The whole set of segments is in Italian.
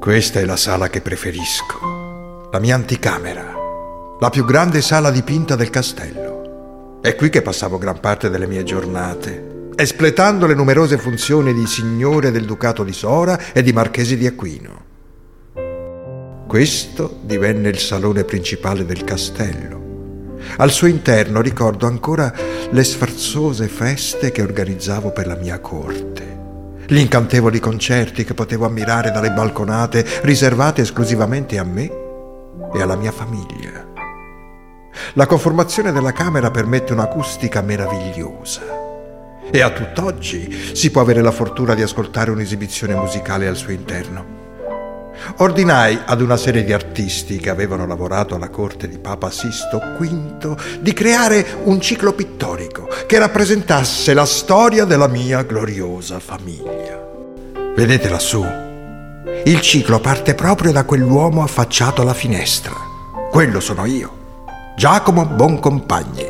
Questa è la sala che preferisco, la mia anticamera, la più grande sala dipinta del castello. È qui che passavo gran parte delle mie giornate, espletando le numerose funzioni di signore del Ducato di Sora e di Marchesi di Aquino. Questo divenne il salone principale del castello. Al suo interno ricordo ancora le sfarzose feste che organizzavo per la mia corte gli incantevoli concerti che potevo ammirare dalle balconate riservate esclusivamente a me e alla mia famiglia. La conformazione della camera permette un'acustica meravigliosa e a tutt'oggi si può avere la fortuna di ascoltare un'esibizione musicale al suo interno. Ordinai ad una serie di artisti che avevano lavorato alla corte di Papa Sisto V di creare un ciclo pittorico che rappresentasse la storia della mia gloriosa famiglia. Vedete lassù? Il ciclo parte proprio da quell'uomo affacciato alla finestra. Quello sono io, Giacomo Boncompagni.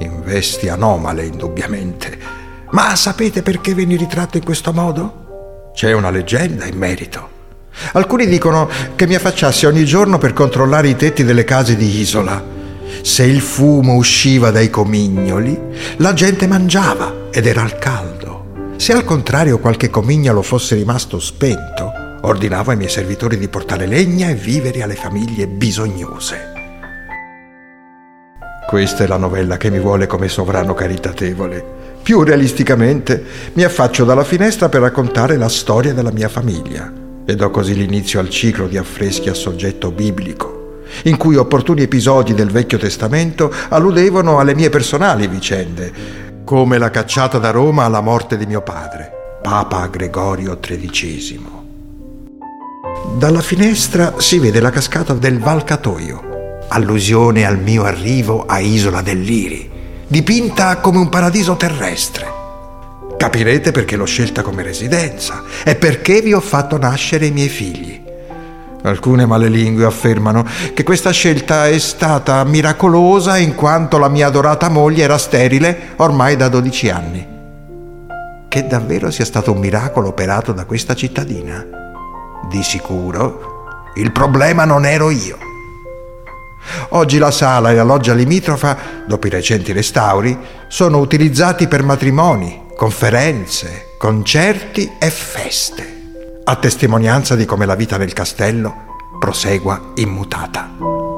In vesti anomale, indubbiamente. Ma sapete perché venne ritratto in questo modo? C'è una leggenda in merito. Alcuni dicono che mi affacciassi ogni giorno per controllare i tetti delle case di Isola. Se il fumo usciva dai comignoli, la gente mangiava ed era al caldo. Se al contrario qualche comignolo fosse rimasto spento, ordinavo ai miei servitori di portare legna e viveri alle famiglie bisognose. Questa è la novella che mi vuole come sovrano caritatevole. Più realisticamente, mi affaccio dalla finestra per raccontare la storia della mia famiglia e do così l'inizio al ciclo di affreschi a soggetto biblico, in cui opportuni episodi del Vecchio Testamento alludevano alle mie personali vicende, come la cacciata da Roma alla morte di mio padre, Papa Gregorio XIII. Dalla finestra si vede la cascata del Valcatoio, allusione al mio arrivo a Isola del Liri, dipinta come un paradiso terrestre Capirete perché l'ho scelta come residenza e perché vi ho fatto nascere i miei figli. Alcune malelingue affermano che questa scelta è stata miracolosa in quanto la mia adorata moglie era sterile ormai da 12 anni. Che davvero sia stato un miracolo operato da questa cittadina? Di sicuro il problema non ero io. Oggi la sala e la loggia limitrofa, dopo i recenti restauri, sono utilizzati per matrimoni, conferenze, concerti e feste, a testimonianza di come la vita nel castello prosegua immutata.